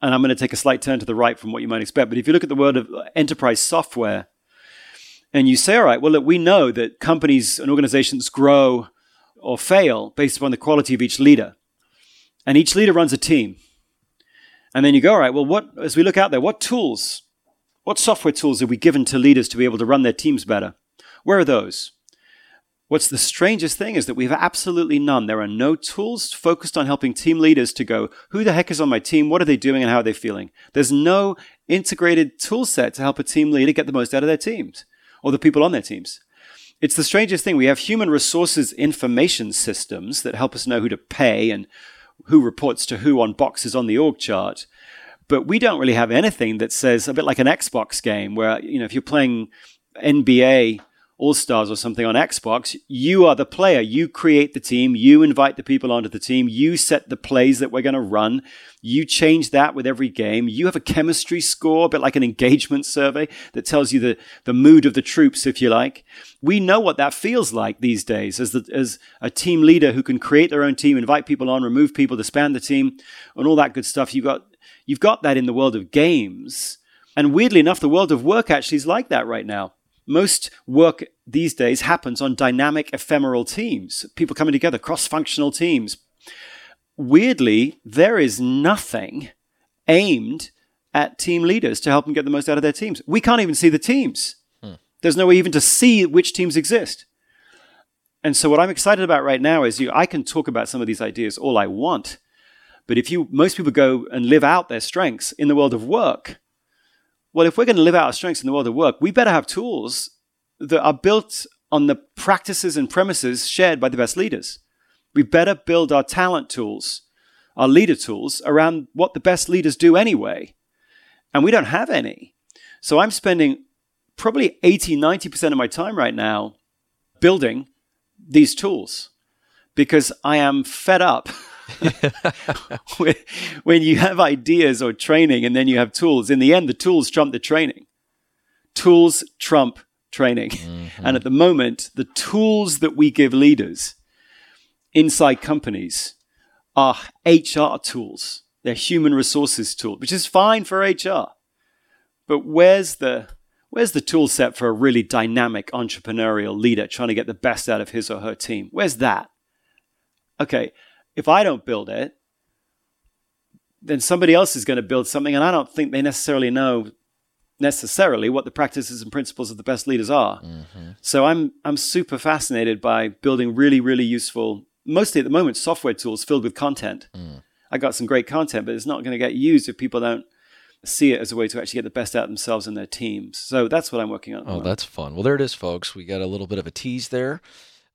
and I'm going to take a slight turn to the right from what you might expect, but if you look at the world of enterprise software and you say, all right, well, look, we know that companies and organizations grow or fail based upon the quality of each leader. And each leader runs a team. And then you go, all right, well, what, as we look out there, what tools, what software tools are we given to leaders to be able to run their teams better? Where are those? What's the strangest thing is that we have absolutely none. There are no tools focused on helping team leaders to go, who the heck is on my team? What are they doing and how are they feeling? There's no integrated tool set to help a team leader get the most out of their teams or the people on their teams. It's the strangest thing. We have human resources information systems that help us know who to pay and who reports to who on boxes on the org chart. But we don't really have anything that says a bit like an Xbox game where, you know, if you're playing NBA all Stars or something on Xbox, you are the player. You create the team. You invite the people onto the team. You set the plays that we're going to run. You change that with every game. You have a chemistry score, a bit like an engagement survey that tells you the, the mood of the troops, if you like. We know what that feels like these days as, the, as a team leader who can create their own team, invite people on, remove people, disband the team, and all that good stuff. You've got, you've got that in the world of games. And weirdly enough, the world of work actually is like that right now. Most work these days happens on dynamic, ephemeral teams, people coming together, cross functional teams. Weirdly, there is nothing aimed at team leaders to help them get the most out of their teams. We can't even see the teams. Hmm. There's no way even to see which teams exist. And so, what I'm excited about right now is you, I can talk about some of these ideas all I want. But if you, most people go and live out their strengths in the world of work, well, if we're going to live out our strengths in the world of work, we better have tools that are built on the practices and premises shared by the best leaders. We better build our talent tools, our leader tools, around what the best leaders do anyway. And we don't have any. So I'm spending probably 80, 90% of my time right now building these tools because I am fed up *laughs* *laughs* when you have ideas or training and then you have tools, in the end, the tools trump the training. Tools trump training. Mm-hmm. And at the moment, the tools that we give leaders inside companies are HR tools. They're human resources tools, which is fine for HR. But where's the where's the tool set for a really dynamic entrepreneurial leader trying to get the best out of his or her team? Where's that? Okay, if I don't build it, then somebody else is going to build something, and I don't think they necessarily know necessarily what the practices and principles of the best leaders are. Mm-hmm. So I'm I'm super fascinated by building really really useful, mostly at the moment, software tools filled with content. Mm. I got some great content, but it's not going to get used if people don't see it as a way to actually get the best out of themselves and their teams. So that's what I'm working on. Oh, that's fun. Well, there it is, folks. We got a little bit of a tease there.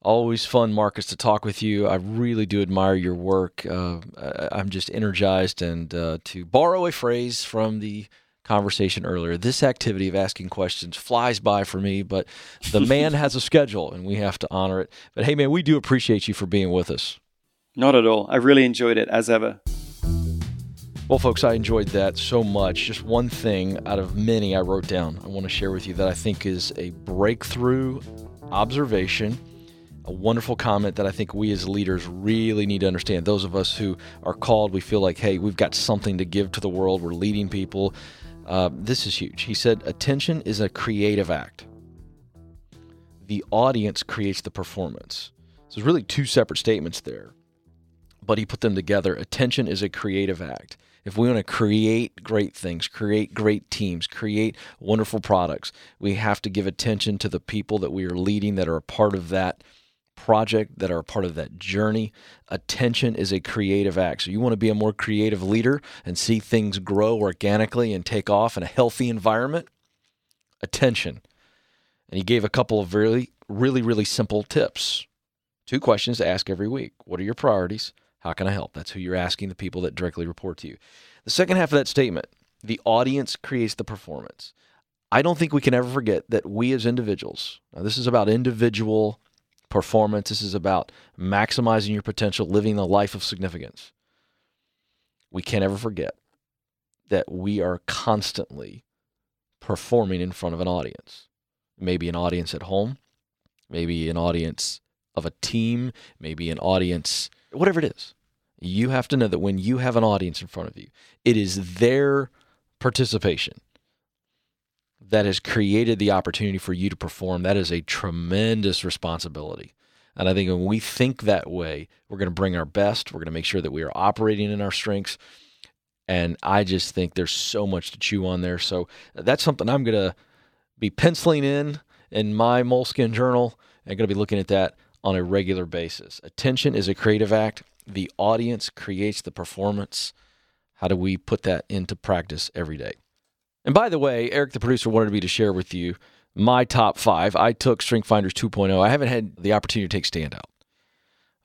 Always fun, Marcus, to talk with you. I really do admire your work. Uh, I'm just energized. And uh, to borrow a phrase from the conversation earlier, this activity of asking questions flies by for me, but the man *laughs* has a schedule and we have to honor it. But hey, man, we do appreciate you for being with us. Not at all. I really enjoyed it as ever. Well, folks, I enjoyed that so much. Just one thing out of many I wrote down I want to share with you that I think is a breakthrough observation a wonderful comment that I think we as leaders really need to understand. Those of us who are called, we feel like, hey, we've got something to give to the world, we're leading people. Uh, this is huge. He said, attention is a creative act. The audience creates the performance. So there's really two separate statements there, but he put them together. Attention is a creative act. If we want to create great things, create great teams, create wonderful products, we have to give attention to the people that we are leading that are a part of that project that are part of that journey. Attention is a creative act. So you want to be a more creative leader and see things grow organically and take off in a healthy environment? Attention. And he gave a couple of really, really, really simple tips. Two questions to ask every week. What are your priorities? How can I help? That's who you're asking the people that directly report to you. The second half of that statement the audience creates the performance. I don't think we can ever forget that we as individuals, now this is about individual performance. This is about maximizing your potential, living the life of significance. We can't ever forget that we are constantly performing in front of an audience. Maybe an audience at home, maybe an audience of a team, maybe an audience, whatever it is. You have to know that when you have an audience in front of you, it is their participation that has created the opportunity for you to perform, that is a tremendous responsibility. And I think when we think that way, we're going to bring our best. We're going to make sure that we are operating in our strengths. And I just think there's so much to chew on there. So uh, that's something I'm going to be penciling in in my moleskin journal. I'm going to be looking at that on a regular basis. Attention is a creative act. The audience creates the performance. How do we put that into practice every day? And by the way, Eric, the producer, wanted me to share with you my top five. I took Strength Finders 2.0. I haven't had the opportunity to take Standout.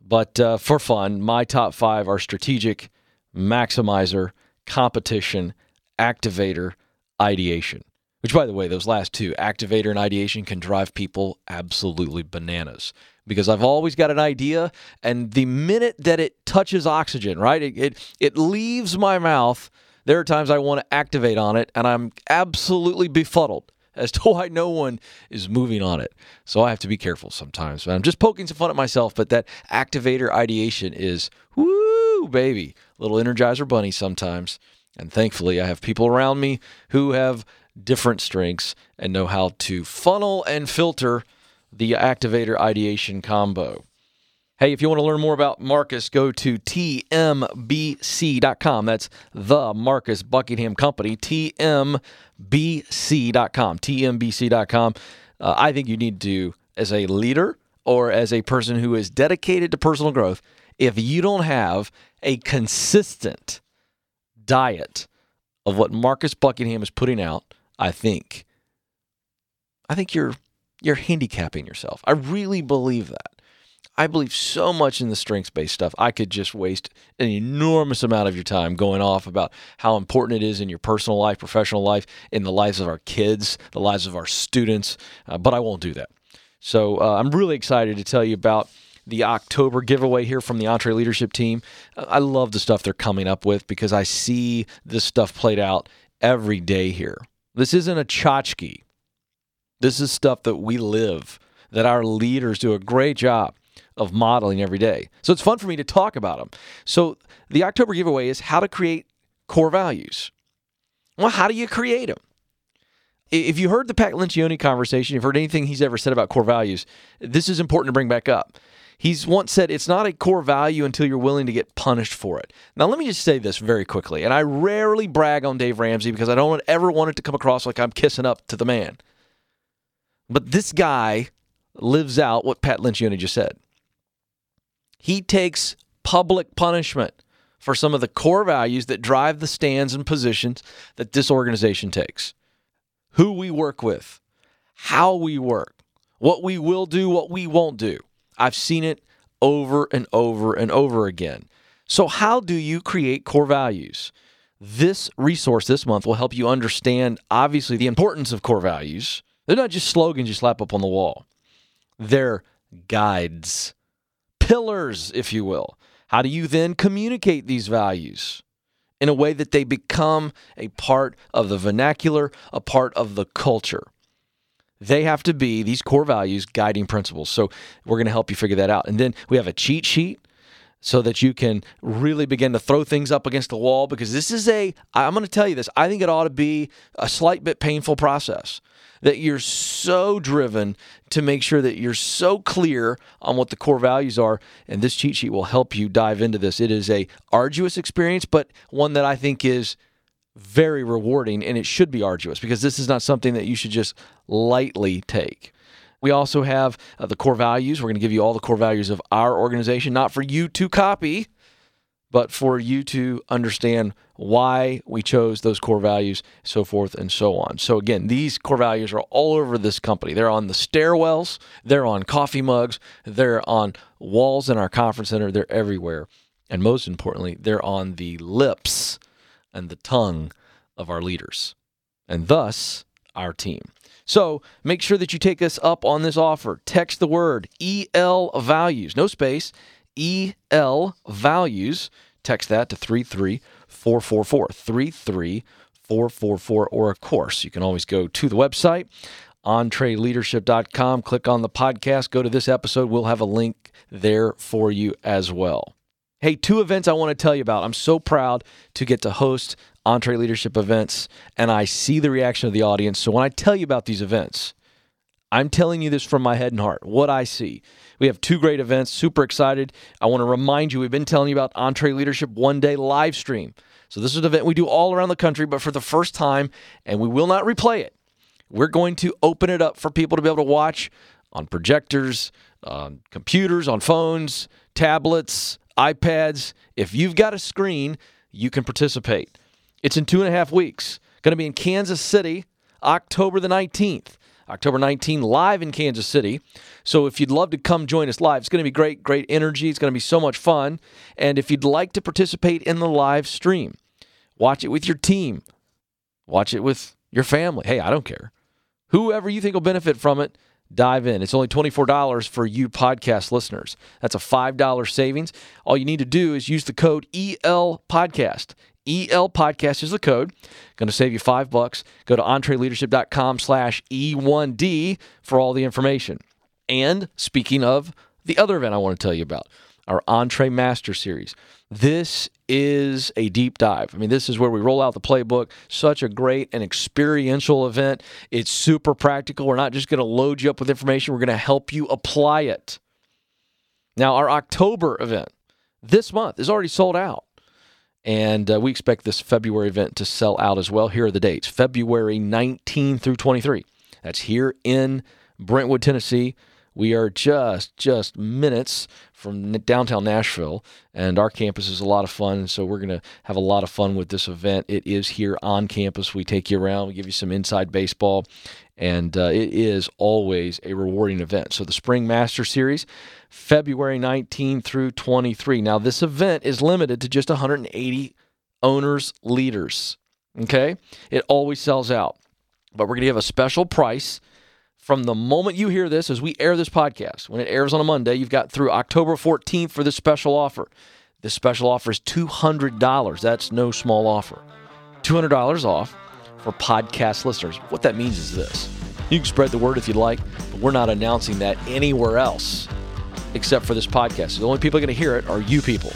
But uh, for fun, my top five are strategic, maximizer, competition, activator, ideation. Which, by the way, those last two, activator and ideation, can drive people absolutely bananas because I've always got an idea, and the minute that it touches oxygen, right, it, it, it leaves my mouth, there are times I want to activate on it, and I'm absolutely befuddled as to *laughs* why no one is moving on it. So I have to be careful sometimes. I'm just poking some fun at myself, but that activator ideation is woo, baby, little energizer bunny sometimes. And thankfully, I have people around me who have different strengths and know how to funnel and filter the activator ideation combo. Hey, if you want to learn more about Marcus, go to tmbc.com. That's the Marcus Buckingham Company, tmbc.com, tmbc.com. Uh, I think you need to, as a leader or as a person who is dedicated to personal growth, if you don't have a consistent diet of what Marcus Buckingham is putting out, I think, I think you're you're handicapping yourself. I really believe that. I believe so much in the strengths based stuff. I could just waste an enormous amount of your time going off about how important it is in your personal life, professional life, in the lives of our kids, the lives of our students, uh, but I won't do that. So uh, I'm really excited to tell you about the October giveaway here from the EntreLeadership team. I love the stuff they're coming up with because I see this stuff played out every day here. This isn't a tchotchke. This is stuff that we live, that our leaders do a great job of modeling every day. So it's fun for me to talk about them. So the October giveaway is how to create core values. Well, how do you create them? If you heard the Pat Lencioni conversation, you've heard anything he's ever said about core values, this is important to bring back up. He's once said it's not a core value until you're willing to get punished for it. Now, let me just say this very quickly, and I rarely brag on Dave Ramsey because I don't ever want it to come across like I'm kissing up to the man. But this guy lives out what Pat Lencioni just said. He takes public punishment for some of the core values that drive the stands and positions that this organization takes. Who we work with, how we work, what we will do, what we won't do. I've seen it over and over and over again. So, how do you create core values? This resource this month will help you understand, obviously, the importance of core values they're not just slogans you slap up on the wall, they're guides, pillars, if you will. How do you then communicate these values in a way that they become a part of the vernacular, a part of the culture? They have to be these core values, guiding principles. So we're going to help you figure that out. And then we have a cheat sheet so that you can really begin to throw things up against the wall because this is a I'm going to tell you this I think it ought to be a slight bit painful process that you're so driven to make sure that you're so clear on what the core values are and this cheat sheet will help you dive into this. It is a arduous experience but one that I think is very rewarding and it should be arduous because this is not something that you should just lightly take we also have uh, the core values. We're going to give you all the core values of our organization, not for you to copy, but for you to understand why we chose those core values, so forth and so on. So, again, these core values are all over this company. They're on the stairwells, they're on coffee mugs, they're on walls in our conference center, they're everywhere. And most importantly, they're on the lips and the tongue of our leaders, and thus our team. So make sure that you take us up on this offer. Text the word EL values, no space, EL values. Text that to 33444. 33444. Or, of course, you can always go to the website, entreleadership.com, click on the podcast, go to this episode. We'll have a link there for you as well. Hey, two events I want to tell you about. I'm so proud to get to host EntreLeadership events, and I see the reaction of the audience. So when I tell you about these events, I'm telling you this from my head and heart, what I see. We have two great events, super excited. I want to remind you, we've been telling you about EntreLeadership One Day live stream. So, this is an event we do all around the country, but for the first time, and we will not replay it. We're going to open it up for people to be able to watch on projectors, on computers, on phones, tablets, iPads. If you've got a screen, you can participate. It's in two and a half weeks. Going to be in Kansas City, October the 19th. October 19 live in Kansas City. So if you'd love to come join us live, it's going to be great, great energy. It's going to be so much fun. And if you'd like to participate in the live stream, watch it with your team, watch it with your family. Hey, I don't care. Whoever you think will benefit from it, dive in. It's only $24 for you podcast listeners. That's a $5 savings. All you need to do is use the code EL podcast. EL podcast is the code. Going to save you five bucks. Go to entreleadership.com slash E1D for all the information. And speaking of the other event I want to tell you about, our Entre Master Series. This is a deep dive. I mean, this is where we roll out the playbook. Such a great and experiential event. It's super practical. We're not just going to load you up with information, we're going to help you apply it. Now, our October event this month is already sold out. And uh, we expect this February event to sell out as well. Here are the dates February 19 through 23. That's here in Brentwood, Tennessee. We are just just minutes from downtown Nashville, and our campus is a lot of fun. So we're going to have a lot of fun with this event. It is here on campus. We take you around, we give you some inside baseball, and uh, it is always a rewarding event. So the Spring Master Series, February 19 through 23. Now this event is limited to just 180 owners leaders. Okay, it always sells out, but we're going to give a special price from the moment you hear this, as we air this podcast, when it airs on a Monday, you've got through October 14th for this special offer. This special offer is $200. That's no small offer. $200 off for podcast listeners. What that means is this you can spread the word if you'd like, but we're not announcing that anywhere else except for this podcast. The only people going to hear it are you people.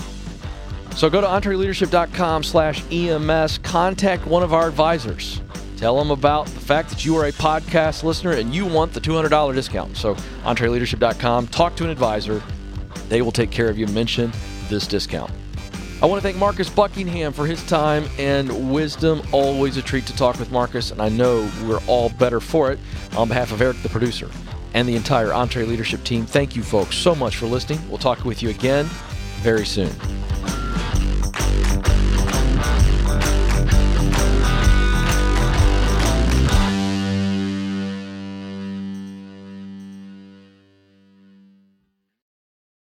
So go to entreleadership.com slash EMS, contact one of our advisors. Tell them about the fact that you are a podcast listener and you want the $200 discount. So, entreleadership.com, talk to an advisor. They will take care of you. Mention this discount. I want to thank Marcus Buckingham for his time and wisdom. Always a treat to talk with Marcus, and I know we're all better for it. On behalf of Eric, the producer, and the entire EntreLeadership team, thank you folks so much for listening. We'll talk with you again very soon.